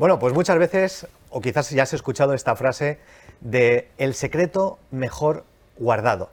Bueno, pues muchas veces, o quizás ya has escuchado esta frase de el secreto mejor guardado.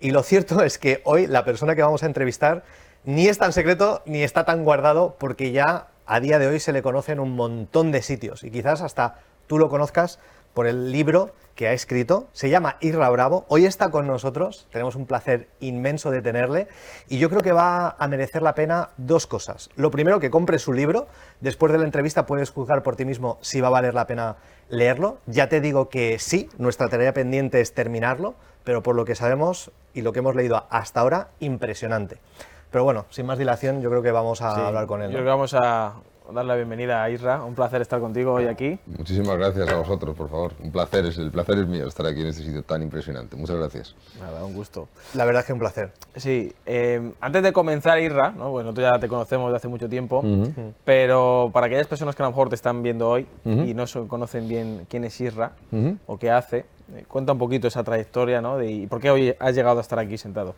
Y lo cierto es que hoy la persona que vamos a entrevistar ni es tan secreto ni está tan guardado porque ya a día de hoy se le conoce en un montón de sitios y quizás hasta tú lo conozcas por el libro que ha escrito. Se llama Irra Bravo. Hoy está con nosotros. Tenemos un placer inmenso de tenerle. Y yo creo que va a merecer la pena dos cosas. Lo primero, que compres su libro. Después de la entrevista puedes juzgar por ti mismo si va a valer la pena leerlo. Ya te digo que sí, nuestra tarea pendiente es terminarlo, pero por lo que sabemos y lo que hemos leído hasta ahora, impresionante. Pero bueno, sin más dilación, yo creo que vamos a hablar con él. Yo creo que vamos a dar la bienvenida a Isra. Un placer estar contigo hoy aquí. Muchísimas gracias a vosotros, por favor. Un placer, es, el placer es mío estar aquí en este sitio tan impresionante. Muchas gracias. Nada, un gusto. La verdad es que un placer. Sí, eh, antes de comenzar, Isra, ¿no? bueno, nosotros ya te conocemos de hace mucho tiempo, pero para aquellas personas que a lo mejor te están viendo hoy y no conocen bien quién es Isra o qué hace, eh, cuenta un poquito esa trayectoria ¿no? de, y por qué hoy has llegado a estar aquí sentado.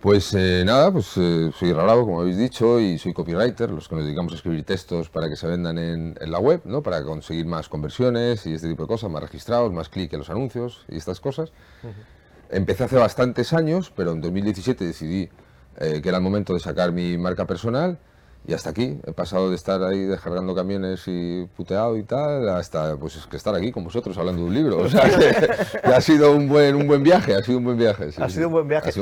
Pues eh, nada, pues eh, soy Ralabo, como habéis dicho, y soy copywriter, los que nos dedicamos a escribir textos para que se vendan en, la web, ¿no? para conseguir más conversiones y este tipo de cosas, más registrados, más clic en los anuncios y estas cosas. Empecé hace bastantes años, pero en 2017 decidí eh, que era el momento de sacar mi marca personal y hasta aquí. He pasado de estar ahí descargando camiones y puteado y tal, hasta pues que estar aquí con vosotros hablando de un libro. O sea, que, ha sido un buen, un buen viaje, ha sido un buen viaje. ha, sido un buen viaje.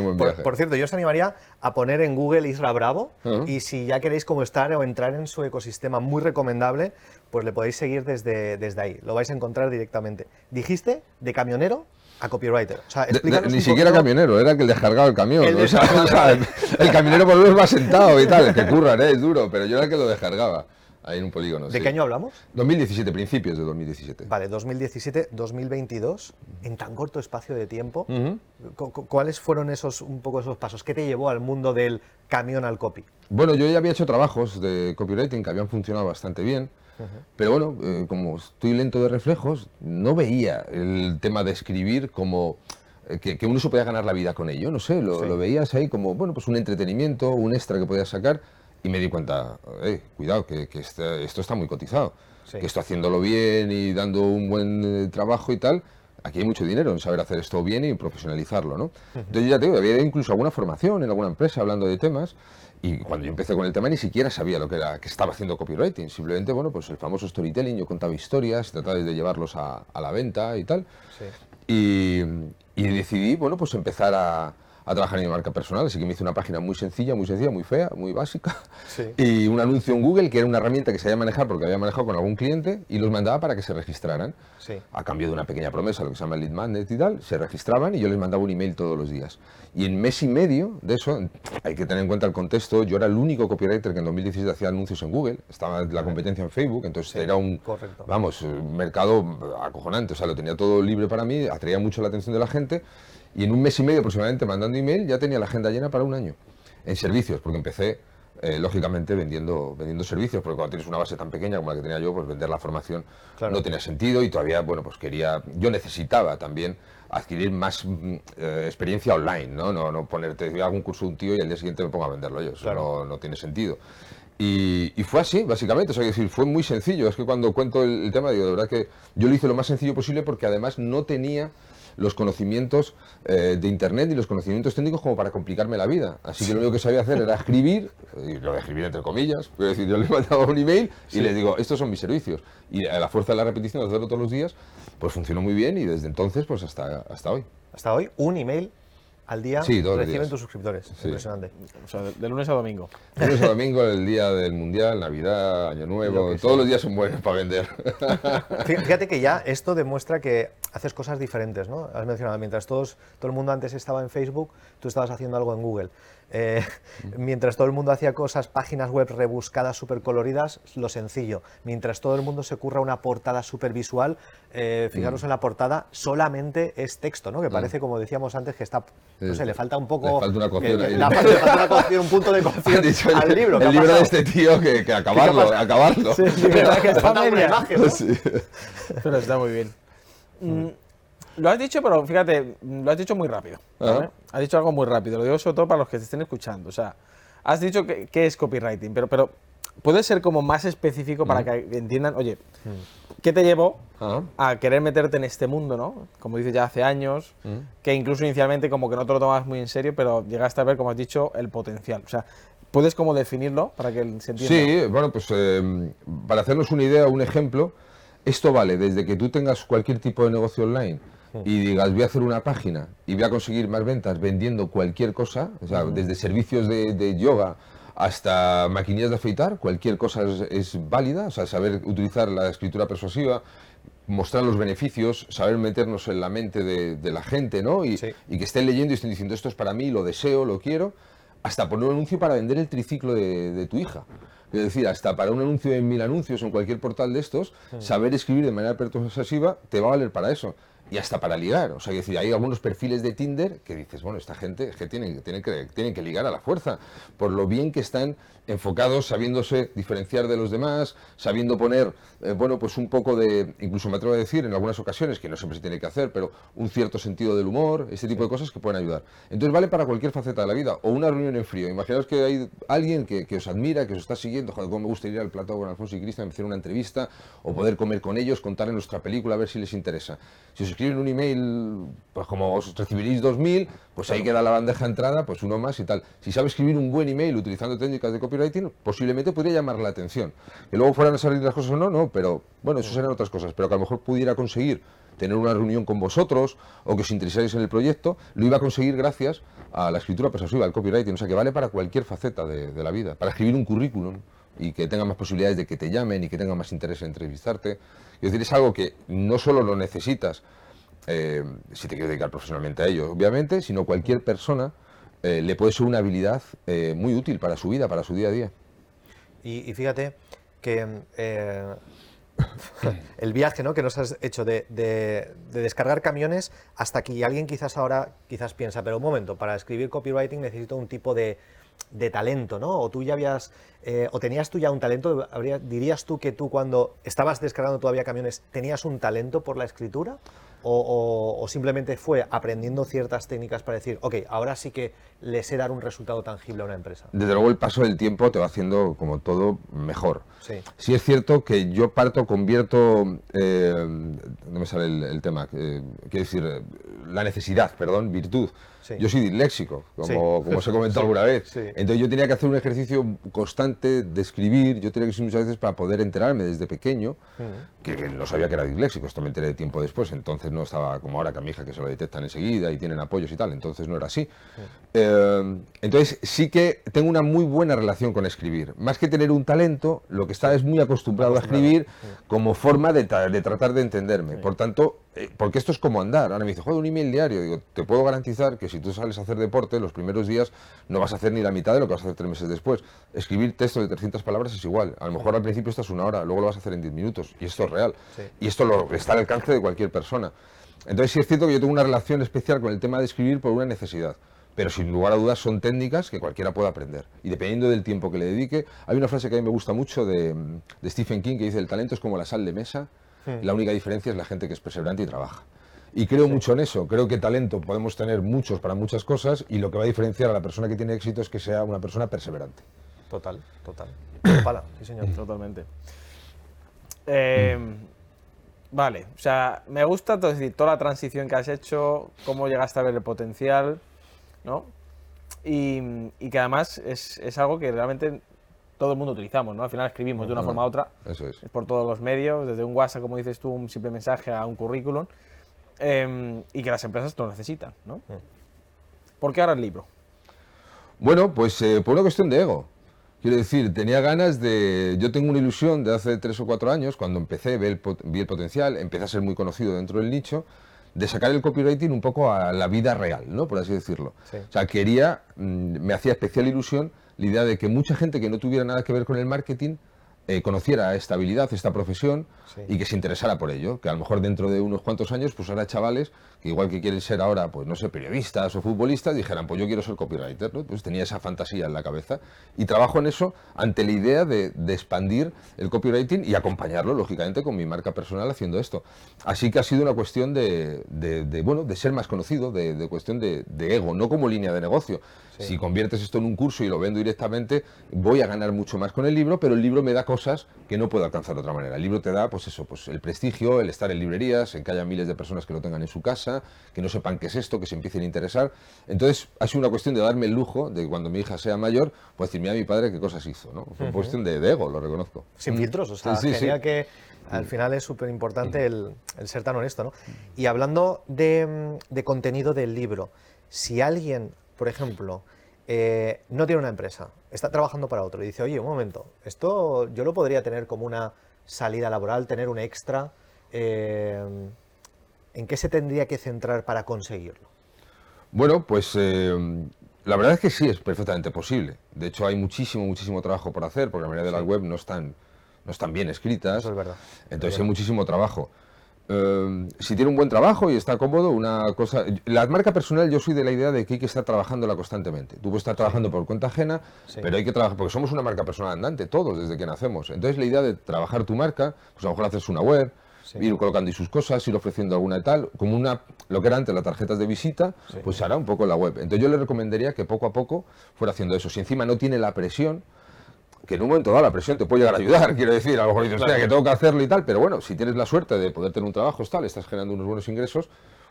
Por, cierto, yo os animaría a poner en Google Isra Bravo y si ya queréis como estar o entrar en su ecosistema muy recomendable, pues le podéis seguir desde, desde ahí. Lo vais a encontrar directamente. Dijiste de camionero a copywriter. O sea, ni siquiera camionero, era el que descargaba el camión. El, camionero por lo menos va sentado y tal, que curran, ¿eh? es duro, pero yo era el que lo descargaba. Ahí en un polígono. ¿De qué año hablamos? 2017, principios de 2017. Vale, 2017, 2022, en tan corto espacio de tiempo. ¿Cuáles fueron esos, un poco esos pasos? ¿Qué te llevó al mundo del camión al copy? Bueno, yo ya había hecho trabajos de copywriting que habían funcionado bastante bien. Pero bueno, eh, como estoy lento de reflejos, no veía el tema de escribir como eh, que, uno se podía ganar la vida con ello, no sé, lo, veías ahí como, bueno, pues un entretenimiento, un extra que podías sacar y me di cuenta, eh, cuidado, que, este, esto está muy cotizado, que esto haciéndolo bien y dando un buen trabajo y tal, aquí hay mucho dinero en saber hacer esto bien y profesionalizarlo, ¿no? Entonces ya te digo, había incluso alguna formación en alguna empresa hablando de temas y cuando yo empecé con el tema ni siquiera sabía lo que era que estaba haciendo copywriting. Simplemente, bueno, pues el famoso storytelling, yo contaba historias, trataba de llevarlos a, la venta y tal. Y, y, decidí, bueno, pues empezar a, a trabajar en mi marca personal, así que me hice una página muy sencilla, muy sencilla, muy fea, muy básica, y un anuncio en Google que era una herramienta que sabía manejar porque había manejado con algún cliente y los mandaba para que se registraran, a cambio de una pequeña promesa, lo que se llama lead magnet y tal, se registraban y yo les mandaba un email todos los días. Y en mes y medio de eso, hay que tener en cuenta el contexto, yo era el único copywriter que en 2017 hacía anuncios en Google, estaba la competencia en Facebook, entonces era un, vamos, un mercado acojonante, o sea, lo tenía todo libre para mí, atraía mucho la atención de la gente, y en un mes y medio aproximadamente mandando email ya tenía la agenda llena para un año. En servicios, porque empecé, eh, lógicamente, vendiendo, vendiendo servicios, porque cuando tienes una base tan pequeña como la que tenía yo, pues vender la formación no tenía sentido y todavía, bueno, pues quería, yo necesitaba también adquirir más mm, eh, experiencia online, ¿no? ¿no? No ponerte, yo hago un curso de un tío y al día siguiente me pongo a venderlo yo, eso no, no, tiene sentido. Y, y, fue así, básicamente, o sea, decir, fue muy sencillo, es que cuando cuento el, el tema, digo, de verdad que yo lo hice lo más sencillo posible porque además no tenía los conocimientos eh, de Internet y los conocimientos técnicos como para complicarme la vida. Así que lo único que sabía hacer era escribir, y lo de escribir entre comillas, es decir, yo le mandaba un email y le digo, estos son mis servicios. Y a la fuerza de la repetición, de hacerlo todos los días, pues funcionó muy bien y desde entonces, pues hasta, hasta hoy. Hasta hoy, un email al día reciben tus suscriptores. Impresionante. O sea, de, lunes a domingo. De lunes a domingo, el día del Mundial, Navidad, Año Nuevo, todos los días son buenos para vender. Fíjate que ya esto demuestra que haces cosas diferentes, ¿no? Has mencionado, mientras todos, todo el mundo antes estaba en Facebook, tú estabas haciendo algo en Google. Eh, mientras todo el mundo hacía cosas, páginas web rebuscadas, súper coloridas, lo sencillo. Mientras todo el mundo se curra una portada súper visual, eh, fijaros mm. en la portada, solamente es texto, ¿no? Que mm. parece, como decíamos antes, que está, no sé, le falta un poco... Le falta una cocción ahí. Le falta una cocción, un punto de cocción al libro. El libro de este tío que, que acabarlo, acabarlo. Sí, sí, verdad que está una imagen, ¿no? Sí. Pero está muy bien. Mm, lo has dicho, pero fíjate, lo has dicho muy rápido. Has dicho algo muy rápido. Lo digo sobre todo para los que te estén escuchando. O sea, has dicho que, es copywriting, pero, pero puedes ser como más específico para que entiendan, oye, ¿qué te llevó Ah. a querer meterte en este mundo, ¿no? Como dices ya hace años, que incluso inicialmente como que no te lo tomabas muy en serio, pero llegaste a ver, como has dicho, el potencial. O sea, ¿puedes como definirlo para que se entienda? Sí, bueno, pues eh, para hacernos una idea, un ejemplo, esto vale desde que tú tengas cualquier tipo de negocio online y digas voy a hacer una página y voy a conseguir más ventas vendiendo cualquier cosa, o sea, desde servicios de, de yoga hasta maquinillas de afeitar, cualquier cosa es, es válida, o sea, saber utilizar la escritura persuasiva, mostrar los beneficios, saber meternos en la mente de, de la gente, ¿no? Y, Sí. y que estén leyendo y estén diciendo esto es para mí, lo deseo, lo quiero, hasta poner un anuncio para vender el triciclo de, de tu hija. Es decir, hasta para un anuncio en mil anuncios o en cualquier portal de estos, saber escribir de manera persuasiva te va a valer para eso. Y hasta para ligar. O sea, que decir, hay algunos perfiles de Tinder que dices, bueno, esta gente es que tienen que tienen que ligar a la fuerza, por lo bien que están enfocados, sabiéndose diferenciar de los demás, sabiendo poner, eh, bueno, pues un poco de, incluso me atrevo a decir en algunas ocasiones, que no siempre se tiene que hacer, pero un cierto sentido del humor, este tipo de cosas que pueden ayudar. Entonces vale para cualquier faceta de la vida, o una reunión en frío. Imaginaos que hay alguien que, que os admira, que os está siguiendo, joder, cómo me gustaría ir al plató con Alfonso y Cristian, hacer una entrevista, o poder comer con ellos, contarles nuestra película, a ver si les interesa. Si os escriben un email, pues como os recibiréis 2000, pues ahí queda la bandeja de entrada, pues uno más y tal. Si sabe escribir un buen email utilizando técnicas de copywriting, posiblemente podría llamar la atención. Que luego fueran a salir las cosas o no, no, pero bueno, eso serán otras cosas. Pero que a lo mejor pudiera conseguir tener una reunión con vosotros o que os interesáis en el proyecto, lo iba a conseguir gracias a la escritura persuasiva, al copywriting. O sea, que vale para cualquier faceta de, la vida. Para escribir un currículum y que tenga más posibilidades de que te llamen y que tenga más interés en entrevistarte. Es decir, es algo que no solo lo necesitas eh, si te quieres dedicar profesionalmente a ello, obviamente, sino cualquier persona eh, le puede ser una habilidad eh, muy útil para su vida, para su día a día. Y, fíjate que eh, el viaje ¿no? que nos has hecho de, de- de descargar camiones hasta aquí alguien quizás ahora quizás piensa, pero un momento, para escribir copywriting necesito un tipo de, de talento, ¿no? O tú ya habías, eh, o tenías tú ya un talento, habría- dirías tú que tú cuando estabas descargando todavía camiones tenías un talento por la escritura? O, o- o simplemente fue aprendiendo ciertas técnicas para decir, ok, ahora sí que le sé dar un resultado tangible a una empresa? Desde luego el paso del tiempo te va haciendo como todo mejor. Sí. Sí es cierto que yo parto, convierto, eh, no me sale el, el tema, eh, quiero decir, la necesidad, perdón, virtud. Sí. Yo soy disléxico, como, Sí. como os he comentado alguna vez. Entonces yo tenía que hacer un ejercicio constante de escribir, yo tenía que escribir muchas veces para poder enterarme desde pequeño, que, que no sabía que era disléxico, esto me enteré de tiempo después, entonces no estaba como ahora que a mi hija que se lo detectan enseguida y tienen apoyos y tal, entonces no era así. Eh, entonces sí que tengo una muy buena relación con escribir. Más que tener un talento, lo que está es muy acostumbrado a escribir como forma de, tra- de tratar de entenderme. Por tanto, porque esto es como andar. Ahora me dice, joder, un email diario. Digo, te puedo garantizar que si tú sales a hacer deporte, los primeros días no vas a hacer ni la mitad de lo que vas a hacer tres meses después. Escribir texto de 300 palabras es igual. A lo mejor al principio estás una hora, luego lo vas a hacer en 10 minutos. Y esto es real. Sí. Y esto lo, está al alcance de cualquier persona. Entonces sí es cierto que yo tengo una relación especial con el tema de escribir por una necesidad. Pero sin lugar a dudas son técnicas que cualquiera puede aprender. Y dependiendo del tiempo que le dedique, hay una frase que a mí me gusta mucho de, de Stephen King que dice, el talento es como la sal de mesa, la única diferencia es la gente que es perseverante y trabaja. Y creo mucho en eso, creo que talento podemos tener muchos para muchas cosas y lo que va a diferenciar a la persona que tiene éxito es que sea una persona perseverante. Total, total. Pala, sí señor. Totalmente. Eh, vale, o sea, me gusta todo, decir, toda la transición que has hecho, cómo llegaste a ver el potencial, ¿no? Y, y que además es, es algo que realmente todo el mundo utilizamos, ¿no? Al final escribimos de una forma u otra, Eso es. por todos los medios, desde un WhatsApp, como dices tú, un simple mensaje a un currículum, eh, y que las empresas lo necesitan, ¿no? ¿Por qué ahora el libro? Bueno, pues eh, por una cuestión de ego. Quiero decir, tenía ganas de... Yo tengo una ilusión de hace tres o cuatro años, cuando empecé, vi el, pot- vi el potencial, empecé a ser muy conocido dentro del nicho, de sacar el copywriting un poco a la vida real, ¿no? Por así decirlo. Sí. O sea, quería, mm, me hacía especial ilusión la idea de que mucha gente que no tuviera nada que ver con el marketing eh, conociera esta habilidad, esta profesión Sí. y que se interesara por ello. Que a lo mejor dentro de unos cuantos años, pues ahora chavales que igual que quieren ser ahora, pues no sé, periodistas o futbolistas, dijeran, pues yo quiero ser copywriter, ¿no? Pues tenía esa fantasía en la cabeza y trabajo en eso ante la idea de, de expandir el copywriting y acompañarlo, lógicamente, con mi marca personal haciendo esto. Así que ha sido una cuestión de, de- de, bueno, de ser más conocido, de, cuestión de, de ego, no como línea de negocio. Si conviertes esto en un curso y lo vendo directamente, voy a ganar mucho más con el libro, pero el libro me da cosas que no puedo alcanzar de otra manera. El libro te da, pues eso, pues el prestigio, el estar en librerías, en que haya miles de personas que lo tengan en su casa, que no sepan qué es esto, que se empiecen a interesar. Entonces, ha sido una cuestión de darme el lujo de que cuando mi hija sea mayor, pues decir, mira a mi padre qué cosas hizo, ¿no? Fue una cuestión de, de ego, lo reconozco. Sin filtros, o sea, Sí, sí, que al final es súper importante el, el ser tan honesto, ¿no? Y hablando de, de contenido del libro, si alguien, por ejemplo, eh, no tiene una empresa, está trabajando para otro y dice, oye, un momento, esto yo lo podría tener como una salida laboral, tener un extra, eh, ¿en qué se tendría que centrar para conseguirlo? Bueno, pues eh, la verdad es que sí, es perfectamente posible. De hecho, hay muchísimo, muchísimo trabajo por hacer, porque la mayoría de las web no están, no están bien escritas. Eso es verdad. Entonces hay muchísimo trabajo. Eh, si tiene un buen trabajo y está cómodo, una cosa... La marca personal, yo soy de la idea de que hay que estar trabajándola constantemente. Tú puedes estar trabajando por cuenta ajena, Sí. pero hay que trabajar, porque somos una marca personal andante, todos, desde que nacemos. Entonces la idea de trabajar tu marca, pues a lo mejor haces una web, Sí. ir colocando sus cosas, ir ofreciendo alguna y tal, como una, lo que era antes las tarjetas de visita, pues hará un poco la web. Entonces yo le recomendaría que poco a poco fuera haciendo eso. Si encima no tiene la presión, que en un momento dado la presión te puede llegar a ayudar, quiero decir, a lo mejor dices, "Hostia, que tengo que hacerlo y tal, pero bueno, si tienes la suerte de poder tener un trabajo, tal, estás generando unos buenos ingresos,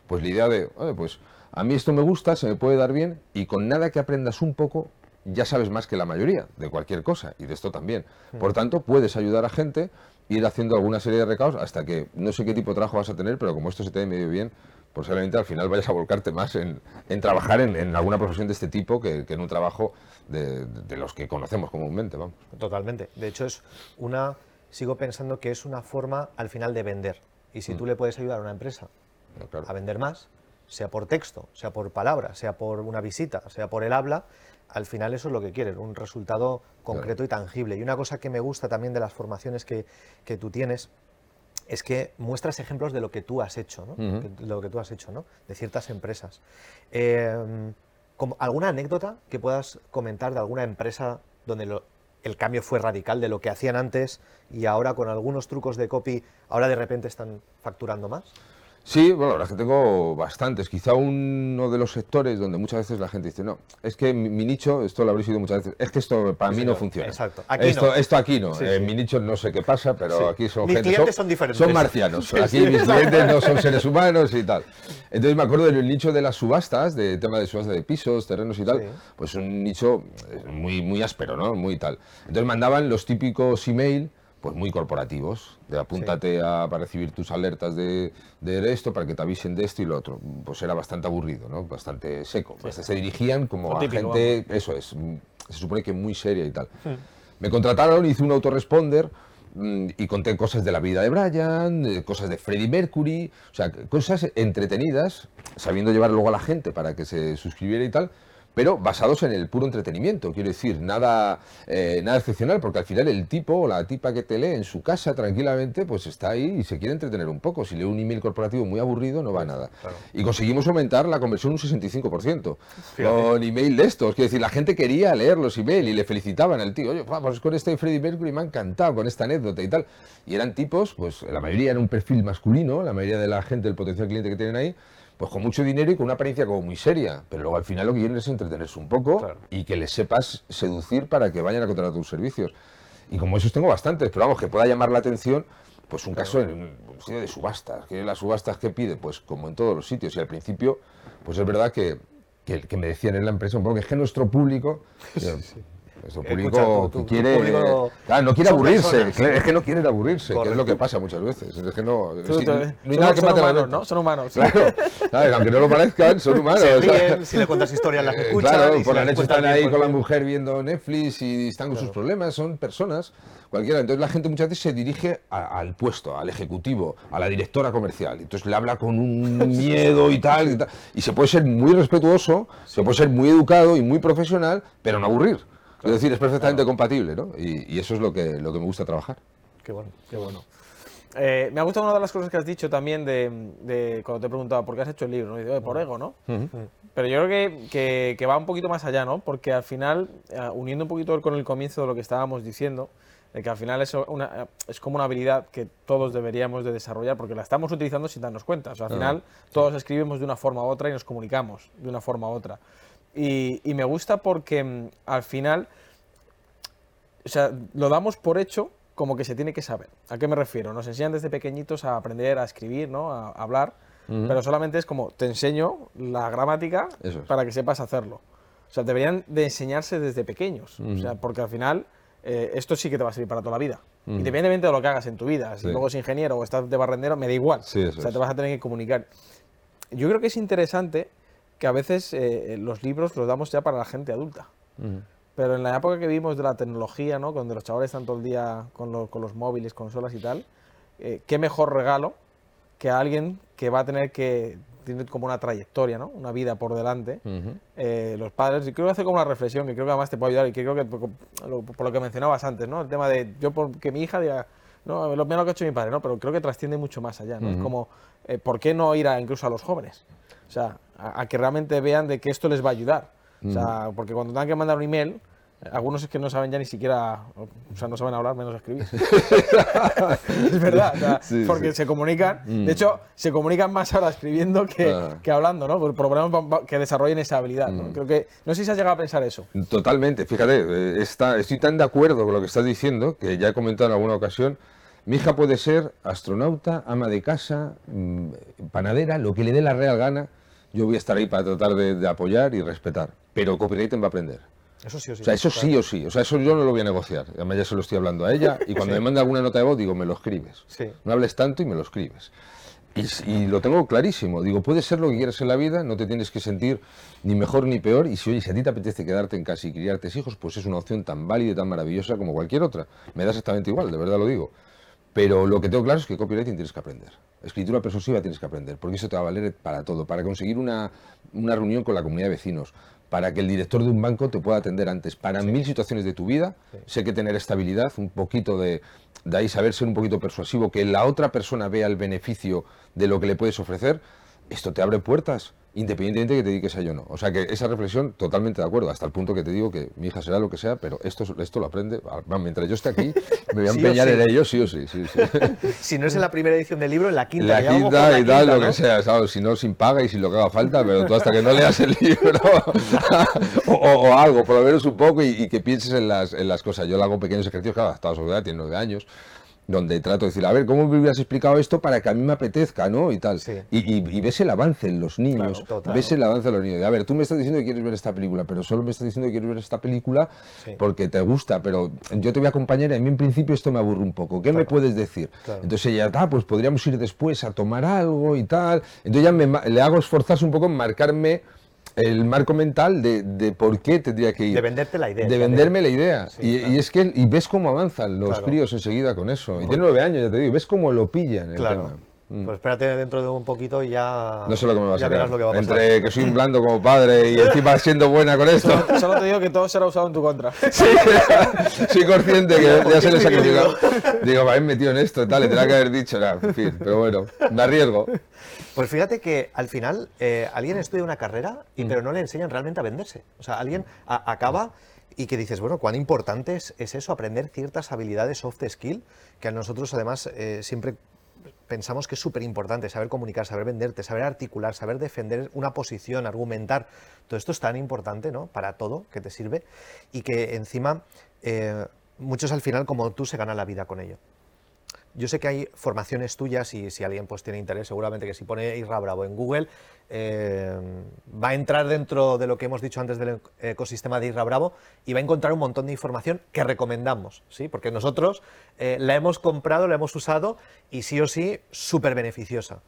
pues la idea de, "Oye, pues a mí esto me gusta, se me puede dar bien, y con nada que aprendas un poco, ya sabes más que la mayoría de cualquier cosa, y de esto también. Por tanto, puedes ayudar a gente, ir haciendo alguna serie de recados hasta que no sé qué tipo de trabajo vas a tener, pero como esto se te dé medio bien, posiblemente al final vayas a volcarte más en, en trabajar en, en alguna profesión de este tipo que, que en un trabajo de, de los que conocemos comúnmente, vamos. Totalmente. De hecho, es una. Sigo pensando que es una forma al final de vender. Y si tú le puedes ayudar a una empresa No, claro. a vender más, sea por texto, sea por palabra, sea por una visita, sea por el habla, al final eso es lo que quieres, un resultado concreto y tangible. Y una cosa que me gusta también de las formaciones que, que tú tienes es que muestras ejemplos de lo que tú has hecho, ¿no? De lo que tú has hecho, ¿no? De ciertas empresas. Eh, como- ¿Alguna anécdota que puedas comentar de alguna empresa donde lo- el cambio fue radical de lo que hacían antes y ahora con algunos trucos de copy, ahora de repente están facturando más? Sí, bueno, la verdad es que tengo bastantes. Quizá uno de los sectores donde muchas veces la gente dice, no, es que mi, mi nicho, esto lo habréis oído muchas veces, es que esto para Sí, mí no funciona. Exacto. Aquí esto, no. esto aquí no. Sí, En sí. mi nicho no sé qué pasa, pero aquí son Mis gente. clientes son diferentes. Son marcianos. Aquí mis clientes no son seres humanos y tal. Entonces me acuerdo del nicho de las subastas, de tema de subasta de pisos, terrenos y tal, pues un nicho eh, muy, muy áspero, ¿no? Muy tal. Entonces mandaban los típicos email pues muy corporativos, de apúntate a, para recibir tus alertas de, de esto, para que te avisen de esto y lo otro. Pues era bastante aburrido, ¿no? Bastante seco. Se dirigían como Lo a típico, gente, eso es, se supone que muy seria y tal. Me contrataron, hice un autoresponder mm, y conté cosas de la vida de Brian, eh, cosas de Freddie Mercury, o sea, cosas entretenidas, sabiendo llevar luego a la gente para que se suscribiera y tal, pero basados en el puro entretenimiento, quiero decir, nada, eh, nada excepcional, porque al final el tipo o la tipa que te lee en su casa tranquilamente, pues está ahí y se quiere entretener un poco. Si lee un email corporativo muy aburrido, no va a nada. Y conseguimos aumentar la conversión un 65% con email de estos. Quiero decir, la gente quería leer los email y le felicitaban al tío. Oye, vamos con este Freddie Mercury me ha encantado con esta anécdota y tal. Y eran tipos, pues la mayoría era un perfil masculino, la mayoría de la gente, el potencial cliente que tienen ahí, pues con mucho dinero y con una apariencia como muy seria. Pero luego al final lo que quieren es entretenerse un poco Claro. y que les sepas seducir para que vayan a contratar tus servicios. Y como esos tengo bastantes, pero vamos, que pueda llamar la atención, pues un caso en un sitio de subastas. que las subastas que pide? Pues como en todos los sitios. Y al principio, pues es verdad que, que, que me decían en la empresa un poco que es que nuestro público... público tu- tu- que quiere. público claro, no quiere son aburrirse. personas. Es que no quieren aburrirse, que es lo que pasa muchas veces. Es que no. Tú- sí, tú- no hay son- nada que son humanos. ¿no? Son humanos. Claro, claro, aunque no lo parezcan, son humanos. Se ríen, si le cuentas historias las eh, escuchan. Claro, y por la noche están ahí con la mujer viendo Netflix y están con sus problemas, son personas, cualquiera. Entonces la gente muchas veces se dirige a- al puesto, al ejecutivo, a la directora comercial. Entonces le habla con un miedo y tal, y tal. Y se puede ser muy respetuoso, se puede ser muy educado y muy profesional, pero no aburrir. Es decir, es perfectamente compatible, ¿no? Y, y, eso es lo que, lo que me gusta trabajar. Qué bueno, qué bueno. Eh, me ha gustado una de las cosas que has dicho también de, cuando te he preguntado por qué has hecho el libro, ¿no? por ego, ¿no? Pero yo creo que, que, va un poquito más allá, ¿no? Porque al final, eh, uniendo un poquito con el comienzo de lo que estábamos diciendo, de que al final es, una, es como una habilidad que todos deberíamos de desarrollar porque la estamos utilizando sin darnos cuenta. O sea, al final todos escribimos de una forma u otra y nos comunicamos de una forma u otra. Y, y me gusta porque mm, al final, o sea, lo damos por hecho como que se tiene que saber. ¿A qué me refiero? Nos enseñan desde pequeñitos a aprender a escribir, ¿no? a, hablar, pero solamente es como te enseño la gramática para que sepas hacerlo. O sea, deberían de enseñarse desde pequeños, o sea, porque al final eh, esto sí que te va a servir para toda la vida. Independientemente de lo que hagas en tu vida, si luego es ingeniero o estás de barrendero, me da igual. o sea, te vas a tener que comunicar. Yo creo que es interesante que a veces eh, los libros los damos ya para la gente adulta. Pero en la época que vivimos de la tecnología, ¿no? Cuando los chavales están todo el día con, con los móviles, consolas y tal, eh, qué mejor regalo que a alguien que va a tener que tiene como una trayectoria, ¿no? Una vida por delante. Eh, los padres, y creo que hace como una reflexión que creo que además te puede ayudar y que creo que por, lo que mencionabas antes, ¿no? El tema de yo porque mi hija diga, no, lo menos que ha hecho mi padre, ¿no? Pero creo que trasciende mucho más allá, ¿no? Es como, eh, ¿por qué no ir a, incluso a los jóvenes? O sea, a, que realmente vean de que esto les va a ayudar. O sea, porque cuando tengan que mandar un email, algunos es que no saben ya ni siquiera, o sea, no saben hablar, menos escribir. es verdad, porque se comunican, de hecho, se comunican más ahora escribiendo que, ah. que hablando, ¿no? Por problemas que desarrollen esa habilidad. ¿no? Mm. Creo que, no sé si has llegado a pensar eso. Totalmente, fíjate, eh, está, estoy tan de acuerdo con lo que estás diciendo que ya he comentado en alguna ocasión. Mi hija puede ser astronauta, ama de casa, mm, panadera, lo que le dé la real gana. Yo voy a estar ahí para tratar de, de apoyar y respetar. Pero copywriting va a aprender. Eso sí o sí. O sea, eso sí o sí. O sea, eso yo no lo voy a negociar. Además, ya se lo estoy hablando a ella. Y cuando me manda alguna nota de voz, digo, me lo escribes. No hables tanto y me lo escribes. Y, lo tengo clarísimo. Digo, puedes ser lo que quieras en la vida, no te tienes que sentir ni mejor ni peor. Y si, oye, si a ti te apetece quedarte en casa y criarte hijos, pues es una opción tan válida y tan maravillosa como cualquier otra. Me da exactamente igual, de verdad lo digo. Pero lo que tengo claro es que copywriting tienes que aprender. Escritura persuasiva tienes que aprender, porque eso te va a valer para todo. Para conseguir una, una reunión con la comunidad de vecinos, para que el director de un banco te pueda atender antes. Para mil situaciones de tu vida, sé que tener estabilidad, un poquito de, de ahí saber ser un poquito persuasivo, que la otra persona vea el beneficio de lo que le puedes ofrecer, esto te abre puertas independientemente de que te dediques a ello o no. O sea que esa reflexión, totalmente de acuerdo, hasta el punto que te digo que mi hija será lo que sea, pero esto, esto lo aprende, mientras yo esté aquí, me voy a empeñar en ello, sí o sí. si no es en la primera edición del libro, en la quinta. La quinta y tal, lo que sea, ¿sabes? si no, sin paga y sin lo que haga falta, pero tú hasta que no leas el libro o, algo, por lo menos un poco y, que pienses en las, en las cosas. Yo le hago pequeños ejercicios, claro, hasta la sociedad tiene nueve años, donde trato de decir, a ver, ¿cómo me hubieras explicado esto para que a mí me apetezca, ¿no? Y tal. Y, ves el avance en los niños, ves el avance en los niños. A ver, tú me estás diciendo que quieres ver esta película, pero solo me estás diciendo que quieres ver esta película porque te gusta, pero yo te voy a acompañar y a mí en principio esto me aburre un poco. ¿Qué me puedes decir? Entonces ella, ah, pues podríamos ir después a tomar algo y tal. Entonces ya me, le hago esforzarse un poco en marcarme el marco mental de, por qué tendría que ir. De venderte la idea. De venderme la idea. y, es que y ves cómo avanzan los críos enseguida con eso. Y tiene nueve años, ya te digo, ves cómo lo pillan el claro. Mm. Pues espérate dentro de un poquito y ya. No sé lo que me va a sacar. Lo que va a pasar. Entre que soy un blando como padre y encima siendo buena con esto. Solo, te digo que todo será usado en tu contra. Sí, soy consciente que ya se le sacrificado. Digo, me habéis metido en esto, tal, le tendrá que haber dicho, nada, en fin, pero bueno, me arriesgo. Pues fíjate que al final eh, alguien estudia una carrera, y, mm. pero no le enseñan realmente a venderse. O sea, alguien acaba y que dices, bueno, cuán importante es, eso, aprender ciertas habilidades soft skill, que a nosotros además eh, siempre pensamos que es súper importante saber comunicar, saber venderte, saber articular, saber defender una posición, argumentar. Todo esto es tan importante, ¿no? Para todo, que te sirve, y que encima eh, muchos al final, como tú, se ganan la vida con ello. Yo sé que hay formaciones tuyas y si alguien pues tiene interés, seguramente que si pone Irra Bravo en Google, eh, va a entrar dentro de lo que hemos dicho antes del ecosistema de Irra Bravo y va a encontrar un montón de información que recomendamos, ¿sí? Porque nosotros eh, la hemos comprado, la hemos usado y sí o sí, súper beneficiosa.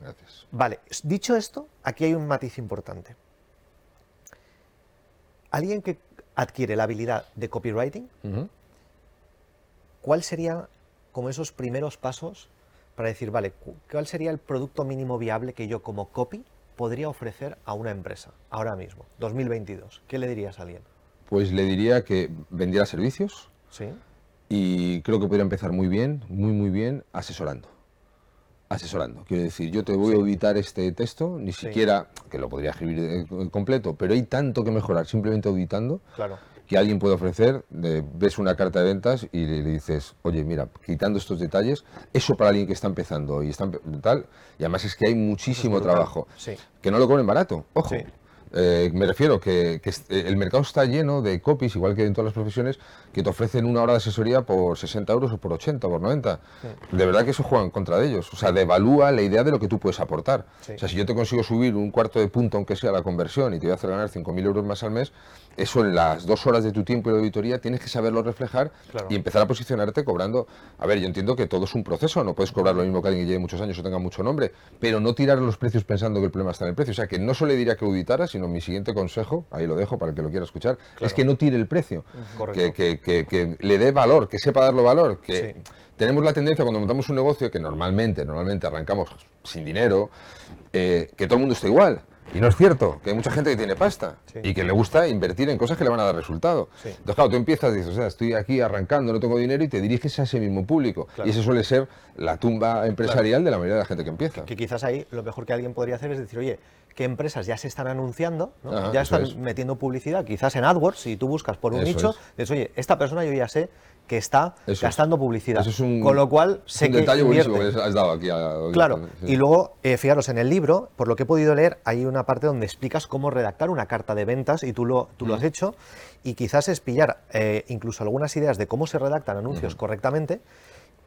Gracias. Vale, dicho esto, aquí hay un matiz importante. Alguien que adquiere la habilidad de copywriting, ¿cuál sería como esos primeros pasos para decir, vale, ¿cuál sería el producto mínimo viable que yo como copy podría ofrecer a una empresa ahora mismo, 2022? ¿Qué le dirías a alguien? Pues le diría que vendiera servicios Sí. y creo que podría empezar muy bien, muy, muy bien, asesorando. Asesorando. Quiero decir, yo te voy a auditar este texto, ni siquiera, que lo podría escribir eh, completo, pero hay tanto que mejorar simplemente auditando Claro. Que alguien puede ofrecer, ves una carta de ventas y le, le dices, oye, mira, quitando estos detalles, eso para alguien que está empezando y está tal, y además es que hay muchísimo trabajo, sí. que no lo cobren barato, ojo. Sí. Eh, me refiero que, eh, el mercado está lleno de copies, igual que en todas las profesiones, que te ofrecen una hora de asesoría por 60 euros o por 80 o por 90. De verdad que eso juega en contra de ellos. O sea, devalúa la idea de lo que tú puedes aportar. Sí. O sea, si yo te consigo subir un cuarto de punto, aunque sea la conversión, y te voy a hacer ganar 5.000 euros más al mes, eso en las dos horas de tu tiempo y de auditoría tienes que saberlo reflejar Claro. y empezar a posicionarte cobrando. A ver, yo entiendo que todo es un proceso, no puedes cobrar lo mismo que alguien que lleve muchos años o tenga mucho nombre, pero no tirar los precios pensando que el problema está en el precio. O sea, que no solo le diría que auditara, sino mi siguiente consejo, ahí lo dejo para el que lo quiera escuchar, es que no tire el precio, que, que- que- que le dé valor, que sepa darlo valor, que Sí. tenemos la tendencia cuando montamos un negocio que normalmente, normalmente arrancamos sin dinero, eh, que todo el mundo está igual. Y no es cierto, que hay mucha gente que tiene pasta Sí. y que le gusta invertir en cosas que le van a dar resultado. Sí. Entonces, claro, tú empiezas y dices, o sea, estoy aquí arrancando, no tengo dinero y te diriges a ese mismo público. Claro. Y ese suele ser la tumba empresarial de la mayoría de la gente que empieza. Que quizás ahí lo mejor que alguien podría hacer es decir, oye, ¿qué empresas ya se están anunciando? ¿no? Ajá, ya están es. metiendo publicidad, quizás en AdWords, si tú buscas por un Eso nicho, es. dices, oye, esta persona yo ya sé que está Eso es. gastando publicidad. Eso es un, Con lo cual, sé un que detalle buenísimo que has dado aquí. a- Claro, sí. y luego, eh, fijaros, en el libro, por lo que he podido leer, hay una parte donde explicas cómo redactar una carta de ventas y tú lo, tú lo has hecho, y quizás es pillar eh, incluso algunas ideas de cómo se redactan anuncios correctamente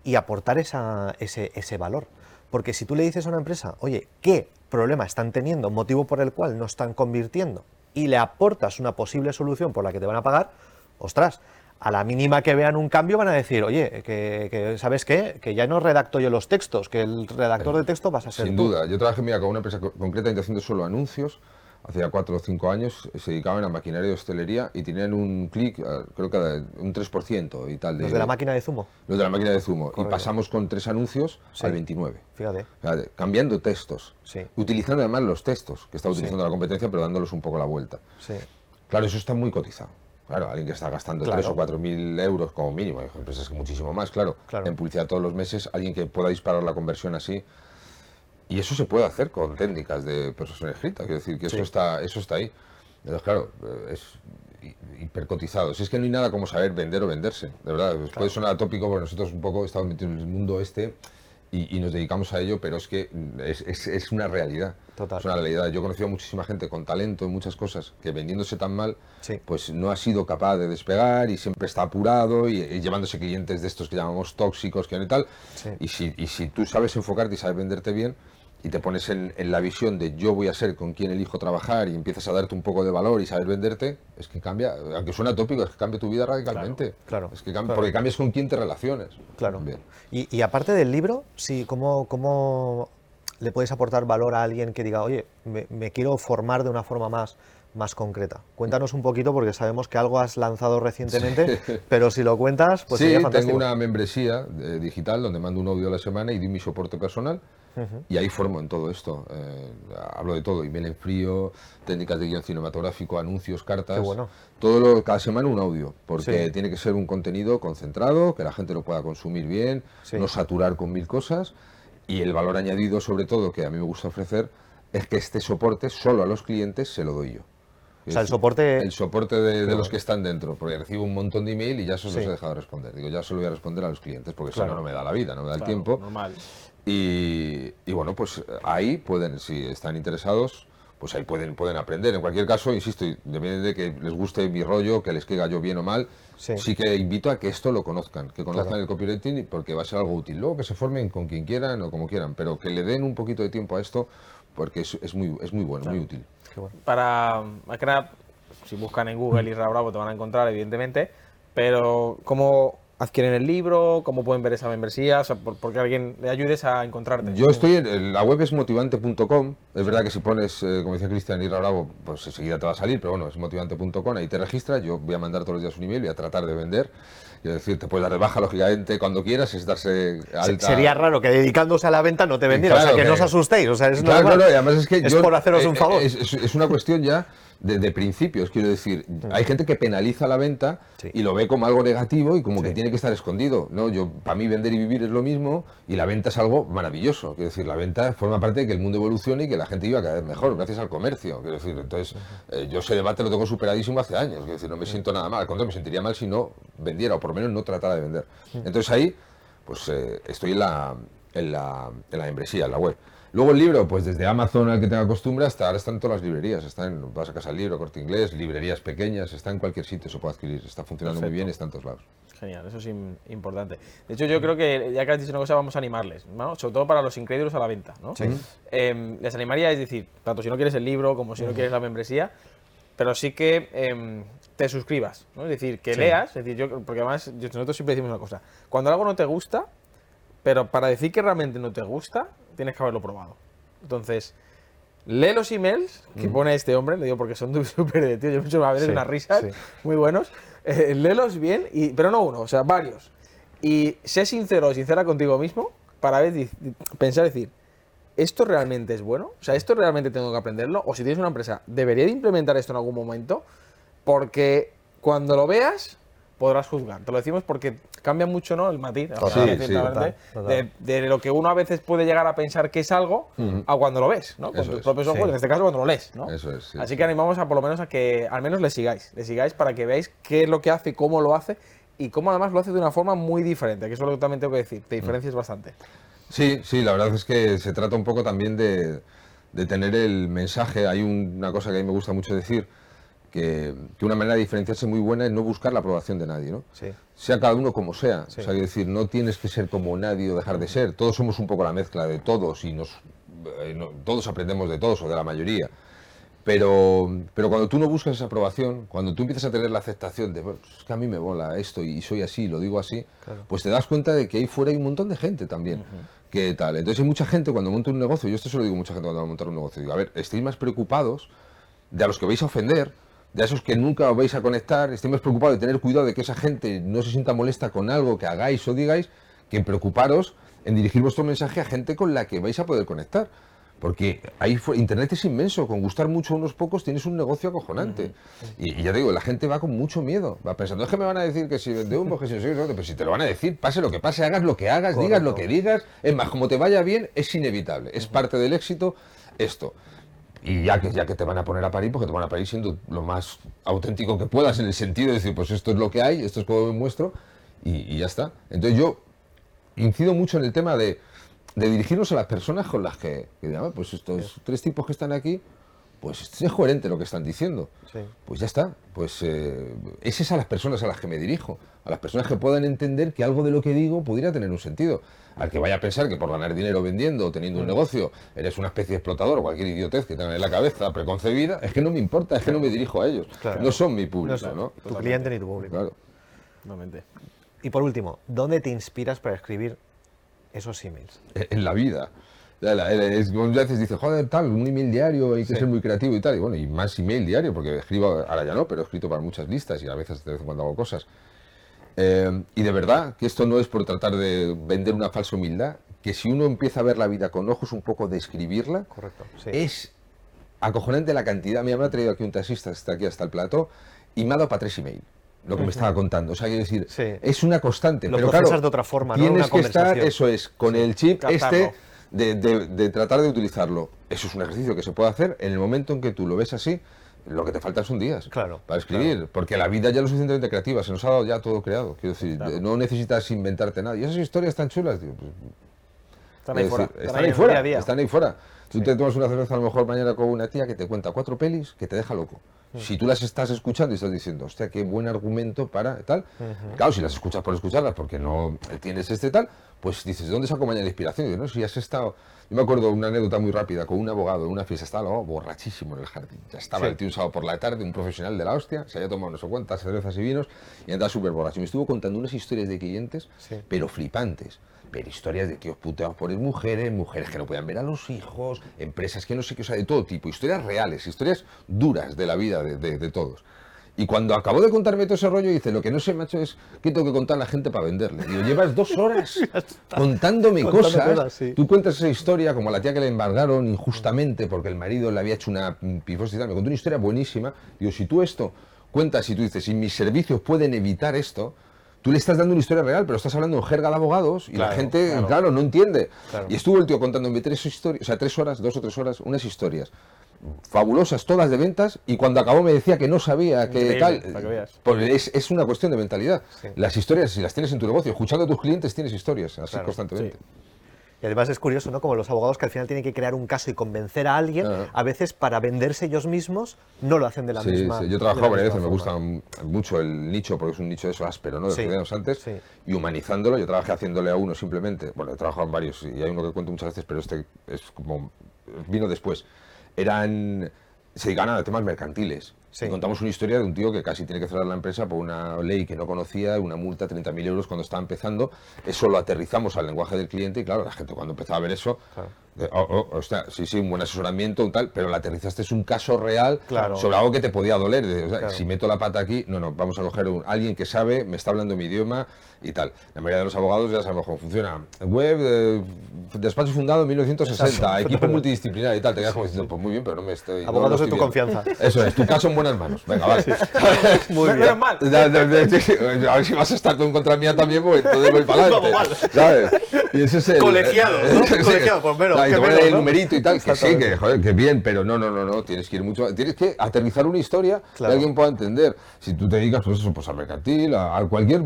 y aportar esa- ese, ese valor. Porque si tú le dices a una empresa, oye, ¿qué problema están teniendo, motivo por el cual no están convirtiendo, y le aportas una posible solución por la que te van a pagar, ostras, a la mínima que vean un cambio van a decir, oye, que, que, ¿sabes qué? Que ya no redacto yo los textos, que el redactor de texto vas a ser Sin tú. duda. Yo trabajé mira, con una empresa co- concretamente haciendo solo anuncios. Hace ya cuatro o cinco años se dedicaban a maquinaria de hostelería y tenían un clic, eh, creo que un 3% y tal. Los de la máquina de zumo, Los de la máquina de zumo. Correcto. Y pasamos con tres anuncios Sí. al 29. fíjate. De- cambiando textos. Sí. Utilizando además los textos que está utilizando la competencia, pero dándolos un poco la vuelta. Sí, Claro, eso está muy cotizado. Claro, alguien que está gastando Claro. 3 o 4 mil euros como mínimo, hay empresas que muchísimo más, claro, Claro. en publicidad todos los meses, alguien que pueda disparar la conversión así. Y eso se puede hacer con técnicas de persuasión escrita, quiero decir que eso, Sí. está, eso está ahí. Entonces, claro, eh, es hi- hipercotizado. Si es que no hay nada como saber vender o venderse, de verdad. pues Puede sonar atópico, porque nosotros un poco estamos metidos en el mundo este y, y nos dedicamos a ello, pero es que mm, es, es- es una realidad. Total. Es una realidad. Yo he conocido a muchísima gente con talento en muchas cosas que vendiéndose tan mal, Sí. pues no ha sido capaz de despegar y siempre está apurado y, y llevándose clientes de estos que llamamos tóxicos, que no y tal. Sí. Y, si, y si tú sabes enfocarte y sabes venderte bien y te pones en, en la visión de yo voy a ser con quien elijo trabajar y empiezas a darte un poco de valor y saber venderte, es que cambia, aunque suena tópico, es que cambia tu vida radicalmente. claro, Es que cambia, claro. porque cambias con quién te relaciones. Claro. Bien. Y, y aparte del libro, sí, ¿cómo, ¿cómo le puedes aportar valor a alguien que diga, oye, me, me quiero formar de una forma más, más concreta? Cuéntanos un poquito, porque sabemos que algo has lanzado recientemente, pero si lo cuentas, pues sí, sería tengo fantástico. una membresía eh, digital donde mando un audio a la semana y doy mi soporte personal. Y ahí formo en todo esto. eh, hablo de todo, email en frío, técnicas de guion cinematográfico, anuncios, cartas. Bueno. Todo lo, cada semana un audio, porque Sí. tiene que ser un contenido concentrado, que la gente lo pueda consumir bien, Sí. no saturar con mil cosas. Y el valor añadido, sobre todo, que a mí me gusta ofrecer, es que este soporte solo a los clientes se lo doy yo. O sea, el soporte- El soporte de, de los que están dentro, porque recibo un montón de email y ya se los Sí. he dejado responder. Digo, ya se lo voy a responder a los clientes, porque Claro. si no, no me da la vida, no me da el tiempo. Normal. Y, y bueno, pues ahí pueden, si están interesados, pues ahí pueden, pueden aprender. En cualquier caso, insisto, depende de que les guste mi rollo, que les caiga yo bien o mal, Sí. sí, que invito a que esto lo conozcan, que conozcan Claro. el copywriting porque va a ser algo útil. Luego que se formen con quien quieran o como quieran, pero que le den un poquito de tiempo a esto porque es, es muy, es muy bueno, muy útil. Qué bueno. Para, si buscan en Google Isra Bravo te van a encontrar, evidentemente, pero ¿cómo adquieren el libro? ¿Cómo pueden ver esa membresía? O sea, por- porque alguien le ayudes a encontrarte. Yo estoy en, la web es motivante.com, Es verdad que si pones, eh, como decía Cristian Irra Bravo, pues enseguida te va a salir, pero bueno, es motivante.com, ahí te registras, yo voy a mandar todos los días un email, voy a tratar de vender. Es decir, te puedes dar de baja, lógicamente, cuando quieras, es darse alta. Sería raro que dedicándose a la venta no te vendiera, o sea, que, no os asustéis, o sea, es claro, normal. No, no, además es que es yo, por haceros un eh, favor. Es, es, es una cuestión ya de, de, principios, quiero decir. Hay gente que penaliza la venta Sí. y lo ve como algo negativo y como que tiene que estar escondido. No, yo para mí vender y vivir es lo mismo y la venta es algo maravilloso. Quiero decir, la venta forma parte de que el mundo evolucione y que la gente iba cada vez mejor gracias al comercio. Quiero decir, entonces eh, yo ese debate lo tengo superadísimo hace años. Quiero decir, no me siento nada mal. Al contrario, me sentiría mal si no vendiera o por lo menos no tratara de vender. Entonces ahí, pues eh, estoy en la, en la, en la membresía, en la web. Luego el libro, pues desde Amazon al que tenga costumbre hasta ahora están en todas las librerías. Está en, vas a casa del libro, corte inglés, librerías pequeñas, está en cualquier sitio, se puede adquirir. Está funcionando muy bien, está en todos lados. Genial, eso es im- importante. De hecho, yo creo que, ya que has dicho una cosa, vamos a animarles, ¿no? sobre todo para los incrédulos a la venta. ¿no? Em, les animaría, es decir, tanto si no quieres el libro como si no quieres la membresía, pero sí que em, te suscribas, ¿no? es decir, que leas, es decir, yo, porque además nosotros siempre decimos una cosa, cuando algo no te gusta, pero para decir que realmente no te gusta, tienes que haberlo probado. Entonces, lee los emails que pone este hombre, le digo porque son súper de tío, yo me he hecho a veces Sí, unas risas sí. muy buenos, eh, léelos bien, y, pero no uno, o sea, varios. Y sé sincero o sincera contigo mismo para ver, pensar, decir, ¿esto realmente es bueno? O sea, ¿esto realmente tengo que aprenderlo? O si tienes una empresa, ¿debería de implementar esto en algún momento? Porque cuando lo veas, podrás juzgar. Te lo decimos porque cambia mucho, ¿no? El matiz. Total, ahora, sí, ciertamente, total, De, de lo que uno a veces puede llegar a pensar que es algo Ujú. a cuando lo ves, ¿no? Con Eso tus es, propios ojos, sí. en este caso cuando lo lees, ¿no? Eso es, sí, Así sí. que animamos a por lo menos a que al menos le sigáis, le sigáis para que veáis qué es lo que hace, cómo lo hace y cómo además lo hace de una forma muy diferente, que eso es lo que también tengo que decir, te diferencias bastante. Sí, sí, la verdad es que se trata un poco también de, de tener el mensaje. Hay un- una cosa que a mí me gusta mucho decir, que, que una manera de diferenciarse muy buena es no buscar la aprobación de nadie, ¿no? Sí. Sea cada uno como sea. Sí. O sea, decir, no tienes que ser como nadie o dejar de ser. Todos somos un poco la mezcla de todos y nos, eh, no- todos aprendemos de todos o de la mayoría. Pero, pero cuando tú no buscas esa aprobación, cuando tú empiezas a tener la aceptación de, "Bueno, es que a mí me mola esto y soy así, lo digo así, pues te das cuenta de que ahí fuera hay un montón de gente también. que tal. Entonces hay mucha gente cuando monta un negocio, yo esto se lo digo a mucha gente cuando va a montar un negocio, digo, a ver, estéis más preocupados de a los que vais a ofender, de esos que nunca os vais a conectar, estéis más preocupados de tener cuidado de que esa gente no se sienta molesta con algo que hagáis o digáis, que en preocuparos en dirigir vuestro mensaje a gente con la que vais a poder conectar. Porque ahí Internet es inmenso, con gustar mucho a unos pocos tienes un negocio acojonante. y, y ya te digo, la gente va con mucho miedo, va pensando, es que me van a decir que si vende humo, que si no qué, pero si te lo van a decir, pase lo que pase, hagas lo que hagas, digas lo que digas, es más, como te vaya bien, es inevitable, es parte del éxito esto. Y ya que, ya que te van a poner a parir, porque te van a parir siendo lo más auténtico que puedas, en el sentido de decir, pues esto es lo que hay, esto es como me muestro, y, y ya está. Entonces yo incido mucho en el tema de, de dirigirnos a las personas con las que, que digan, "Ah, pues estos tres tipos que están aquí, pues es coherente lo que están diciendo. Sí. Pues ya está. Pues eh, es esa a las personas a las que me dirijo. A las personas que puedan entender que algo de lo que digo pudiera tener un sentido. Al que vaya a pensar que por ganar dinero vendiendo o teniendo un negocio eres una especie de explotador o cualquier idiotez que tengan en la cabeza preconcebida, es que no me importa, es que no me dirijo a ellos. Claro. No son mi No público, ¿no? tu cliente ni tu público. Claro. Totalmente. Y por último, ¿dónde te inspiras para escribir esos emails? en en la vida. Ya la- es- Muchas veces dice, joder, tal, un email diario, hay que ser muy creativo y tal. Y bueno, y más email diario, porque escribo, ahora ya no, pero he escrito para muchas listas y a veces de vez en cuando hago cosas. Eh, y de verdad que esto no es por tratar de vender una falsa humildad, que si uno empieza a ver la vida con ojos un poco de escribirla, Correcto. Sí. es acojonante la cantidad. Mira, me ha traído aquí un taxista, está aquí hasta el plato, y me ha dado para tres email. Lo que me estaba contando. O sea, quiero decir, Sí. es una constante. Lo pero claro, de otra forma, ¿no? Tienes Una que estar, eso es, con el chip Captarlo. este de, de- de tratar de utilizarlo. Eso es un ejercicio que se puede hacer en el momento en que tú lo ves así. Lo que te faltan son días Claro, para escribir, porque la vida ya es lo suficientemente creativa, se nos ha dado ya todo creado. Quiero decir, no necesitas inventarte nada. Y esas historias tan chulas, tío, pues, Están ahí fuera. decir, están ahí fuera. día día. Están ahí fuera. Tú te tomas una cerveza a lo mejor mañana con una tía que te cuenta cuatro pelis que te deja loco. Si tú las estás escuchando y estás diciendo, hostia, qué buen argumento para tal. Claro, si las escuchas por escucharlas porque no tienes este tal, pues dices, ¿de dónde saco mañana la inspiración? Y digo, no, si has estado. Yo me acuerdo una anécdota muy rápida con un abogado en una fiesta, estaba borrachísimo en el jardín. Ya estaba Sí. el tío un sábado por la tarde, un profesional de la hostia, se había tomado no sé cuántas cervezas y vinos y andaba súper borracho. Me estuvo contando unas historias de clientes, Sí. pero flipantes. Ver historias de tíos puteados por mujeres, mujeres que no puedan ver a los hijos, empresas que no sé qué, o sea, de todo tipo, historias reales, historias duras de la vida de, de- de todos. Y cuando acabó de contarme todo ese rollo, dice, lo que no sé, macho, es que tengo que contar a la gente para venderle. Digo, llevas dos horas contándome cosas. cosas, sí. Tú cuentas esa historia como a la tía que le embargaron injustamente porque el marido le había hecho una pifosa y tal. Me contó una historia buenísima. Digo, si tú esto cuentas y tú dices, si mis servicios pueden evitar esto, tú le estás dando una historia real, pero estás hablando en jerga de abogados y la gente, claro. claro, no entiende. Claro. Y estuvo el tío contándome tres historias, o sea, tres horas, dos o tres horas, unas historias fabulosas, todas de ventas, y cuando acabó me decía que no sabía que tal. Porque es, es una cuestión de mentalidad. Sí. Las historias, si las tienes en tu negocio, escuchando a tus clientes, tienes historias, así Claro, constantemente. sí. Y además es curioso, ¿no? Como los abogados que al final tienen que crear un caso y convencer a alguien, Ah. a veces para venderse ellos mismos, no lo hacen de la Sí, misma sí, yo he trabajado varias veces, me gusta mucho el nicho, porque es un nicho de eso áspero, ¿no? De Sí, antes, sí. y humanizándolo. Yo trabajé haciéndole a uno simplemente, bueno, he trabajado en varios, y hay uno que cuento muchas veces, pero este es como, vino después. Eran, se dedicaban a temas mercantiles. Sí. Y contamos una historia de un tío que casi tiene que cerrar la empresa por una ley que no conocía, una multa de 30.000 euros cuando estaba empezando. Eso lo aterrizamos al lenguaje del cliente y claro, la gente cuando empezaba a ver eso, Claro. Eh, oh, oh, hostia, sí, sí, un buen asesoramiento, un tal, pero la aterizaste es un caso real Claro. sobre algo que te podía doler. de, o sea, Claro. Si meto la pata aquí, no, no, vamos a coger un, alguien que sabe, me está hablando mi idioma y tal. La mayoría de los abogados ya sabemos cómo funciona. Web, eh, despacho fundado en 1960, equipo multidisciplinar y tal. Te quedas como diciendo, pues muy bien, pero no me estoy. no Abogados lo de tu confianza. Eso es, tu caso en buenas manos. Venga, vale. Muy Menos bien. mal. Sí, sí. A ver si vas a estar tú en contra mía también, pues entonces voy para adelante. Vamos ¿Sabes? Y ese es el. Colegiado, ¿no? Sí, sí. Colegiado, pues menos, y te ponen el numerito y tal, que sí, que joder, que bien, pero no, no, no, no, tienes que ir mucho. Tienes que aterrizar una historia Claro. que alguien pueda entender. Si tú te dedicas, pues eso, pues al mercantil, a, a cualquier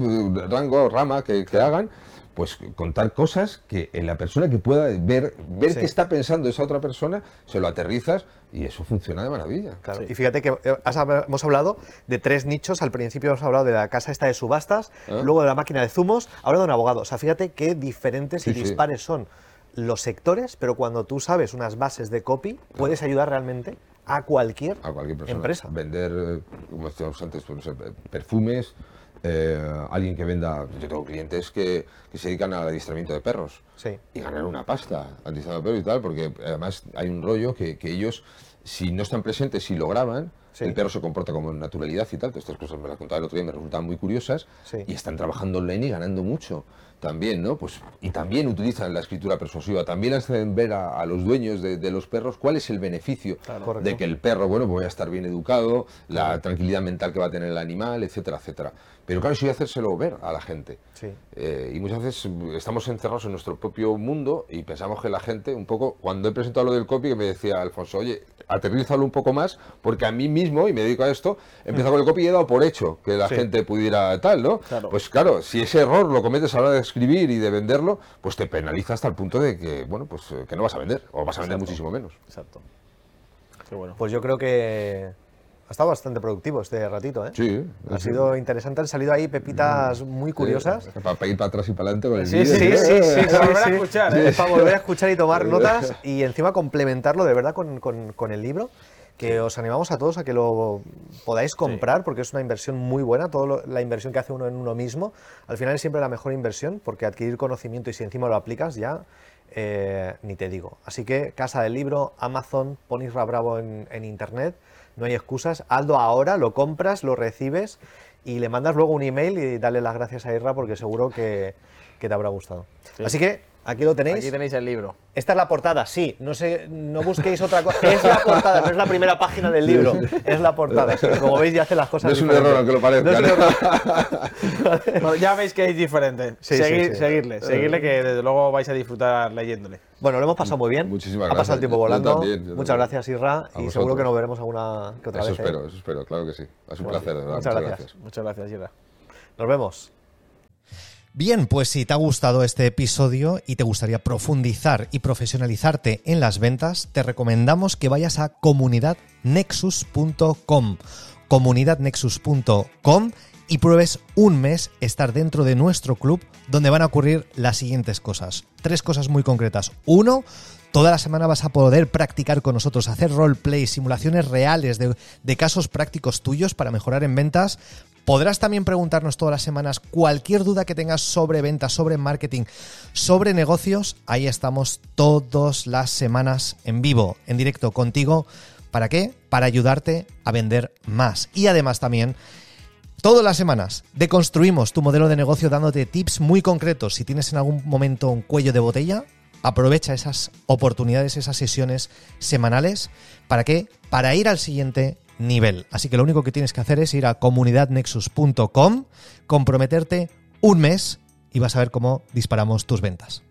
rango, rama que, que hagan. Pues contar cosas que en la persona que pueda ver, ver Sí. qué está pensando esa otra persona, se lo aterrizas y eso funciona de maravilla. Claro. Sí. Y fíjate que eh, has hemos hablado de tres nichos. Al principio hemos hablado de la casa esta de subastas, Ah. luego de la máquina de zumos, ahora de un abogado. O sea, fíjate qué diferentes y Sí, dispares son los sectores, pero cuando tú sabes unas bases de copy, puedes ayudar realmente a cualquier, a cualquier persona. empresa. Vender, eh, como decíamos antes, pues, sé, perfumes, eh, alguien que venda. Yo tengo clientes que, que se dedican al adiestramiento de perros Sí. y ganar una pasta adiestrando perros y tal, porque además hay un rollo que, que ellos, si no están presentes, si lo graban, Sí. el perro se comporta como en naturalidad y tal. Todas estas cosas me las contaba el otro día, me resultaban muy curiosas Sí. y están trabajando online y ganando mucho también, ¿no? Pues, y también utilizan la escritura persuasiva, también hacen ver a, a los dueños de, de los perros cuál es el beneficio Correcto. de que el perro, bueno, pues voy a estar bien educado, la tranquilidad mental que va a tener el animal, etcétera, etcétera. Pero claro, eso hay que hacérselo ver a la gente. Sí. Eh, y muchas veces estamos encerrados en nuestro propio mundo y pensamos que la gente, un poco, cuando he presentado lo del copy, que me decía Alfonso, oye, aterrízalo un poco más, porque a mí mismo, y me dedico a esto, he empezado con el copy y he dado por hecho que la Sí. gente pudiera tal, ¿no? Claro. Pues claro, si ese error lo cometes a la hora de escribir y de venderlo, pues te penaliza hasta el punto de que, bueno, pues eh, que no vas a vender, o vas a vender Exacto. muchísimo menos. Exacto. Qué bueno. Pues yo creo que ha estado bastante productivo este ratito, ¿eh? Sí, Ha sí. sido interesante, han salido ahí pepitas muy curiosas. Para, ir para atrás y para adelante con el Sí. Sí, ¿no? sí, sí, Para sí, volver a sí. escuchar, ¿eh? Para volver a escuchar y tomar notas y encima complementarlo de verdad con, con- con el libro, que os animamos a todos a que lo podáis comprar porque es una inversión muy buena, toda la inversión que hace uno en uno mismo, al final es siempre la mejor inversión porque adquirir conocimiento y si encima lo aplicas ya eh, ni te digo. Así que Casa del Libro, Amazon, pon Isra Bravo en, en internet, no hay excusas, hazlo ahora, lo compras, lo recibes y le mandas luego un email y dale las gracias a Isra porque seguro que, que te habrá gustado. Sí. Así que aquí lo tenéis. Aquí tenéis el libro. Esta es la portada, sí. No sé, no busquéis otra cosa. Es la portada, no es la primera página del libro. Es la portada. sí. Como veis, ya hace las cosas. No es un error aunque lo parezca. No es un ¿no? error. Bueno, ya veis que es diferente. Sí, sí, Seguir- sí. Seguirle, seguirle que desde luego vais a disfrutar leyéndole. Bueno, lo hemos pasado muy bien. Muchísimas Ha pasado el gracias. tiempo Yo volando. también, yo Muchas gracias, Isra. Y vosotros. seguro que nos veremos alguna que otra Eso vez. ¿eh? espero, eso espero, claro que sí. Es un placer, de verdad. muchas Muchas, gracias. gracias. Muchas gracias, Ira. Nos vemos. Bien, pues si te ha gustado este episodio y te gustaría profundizar y profesionalizarte en las ventas, te recomendamos que vayas a comunidadnexus.com, comunidadnexus.com y pruebes un mes estar dentro de nuestro club donde van a ocurrir las siguientes cosas. Tres cosas muy concretas. Uno, Toda la semana vas a poder practicar con nosotros, hacer roleplay, simulaciones reales de, de casos prácticos tuyos para mejorar en ventas Podrás también preguntarnos todas las semanas cualquier duda que tengas sobre ventas, sobre marketing, sobre negocios. Ahí estamos todas las semanas en vivo, en directo contigo. ¿Para qué? Para ayudarte a vender más. Y además también Todas las semanas deconstruimos tu modelo de negocio dándote tips muy concretos. Si tienes en algún momento un cuello de botella, aprovecha esas oportunidades, esas sesiones semanales. ¿Para qué? Para ir al siguiente nivel. Así que lo único que tienes que hacer es ir a comunidadnexus.com, comprometerte un mes y vas a ver cómo disparamos tus ventas.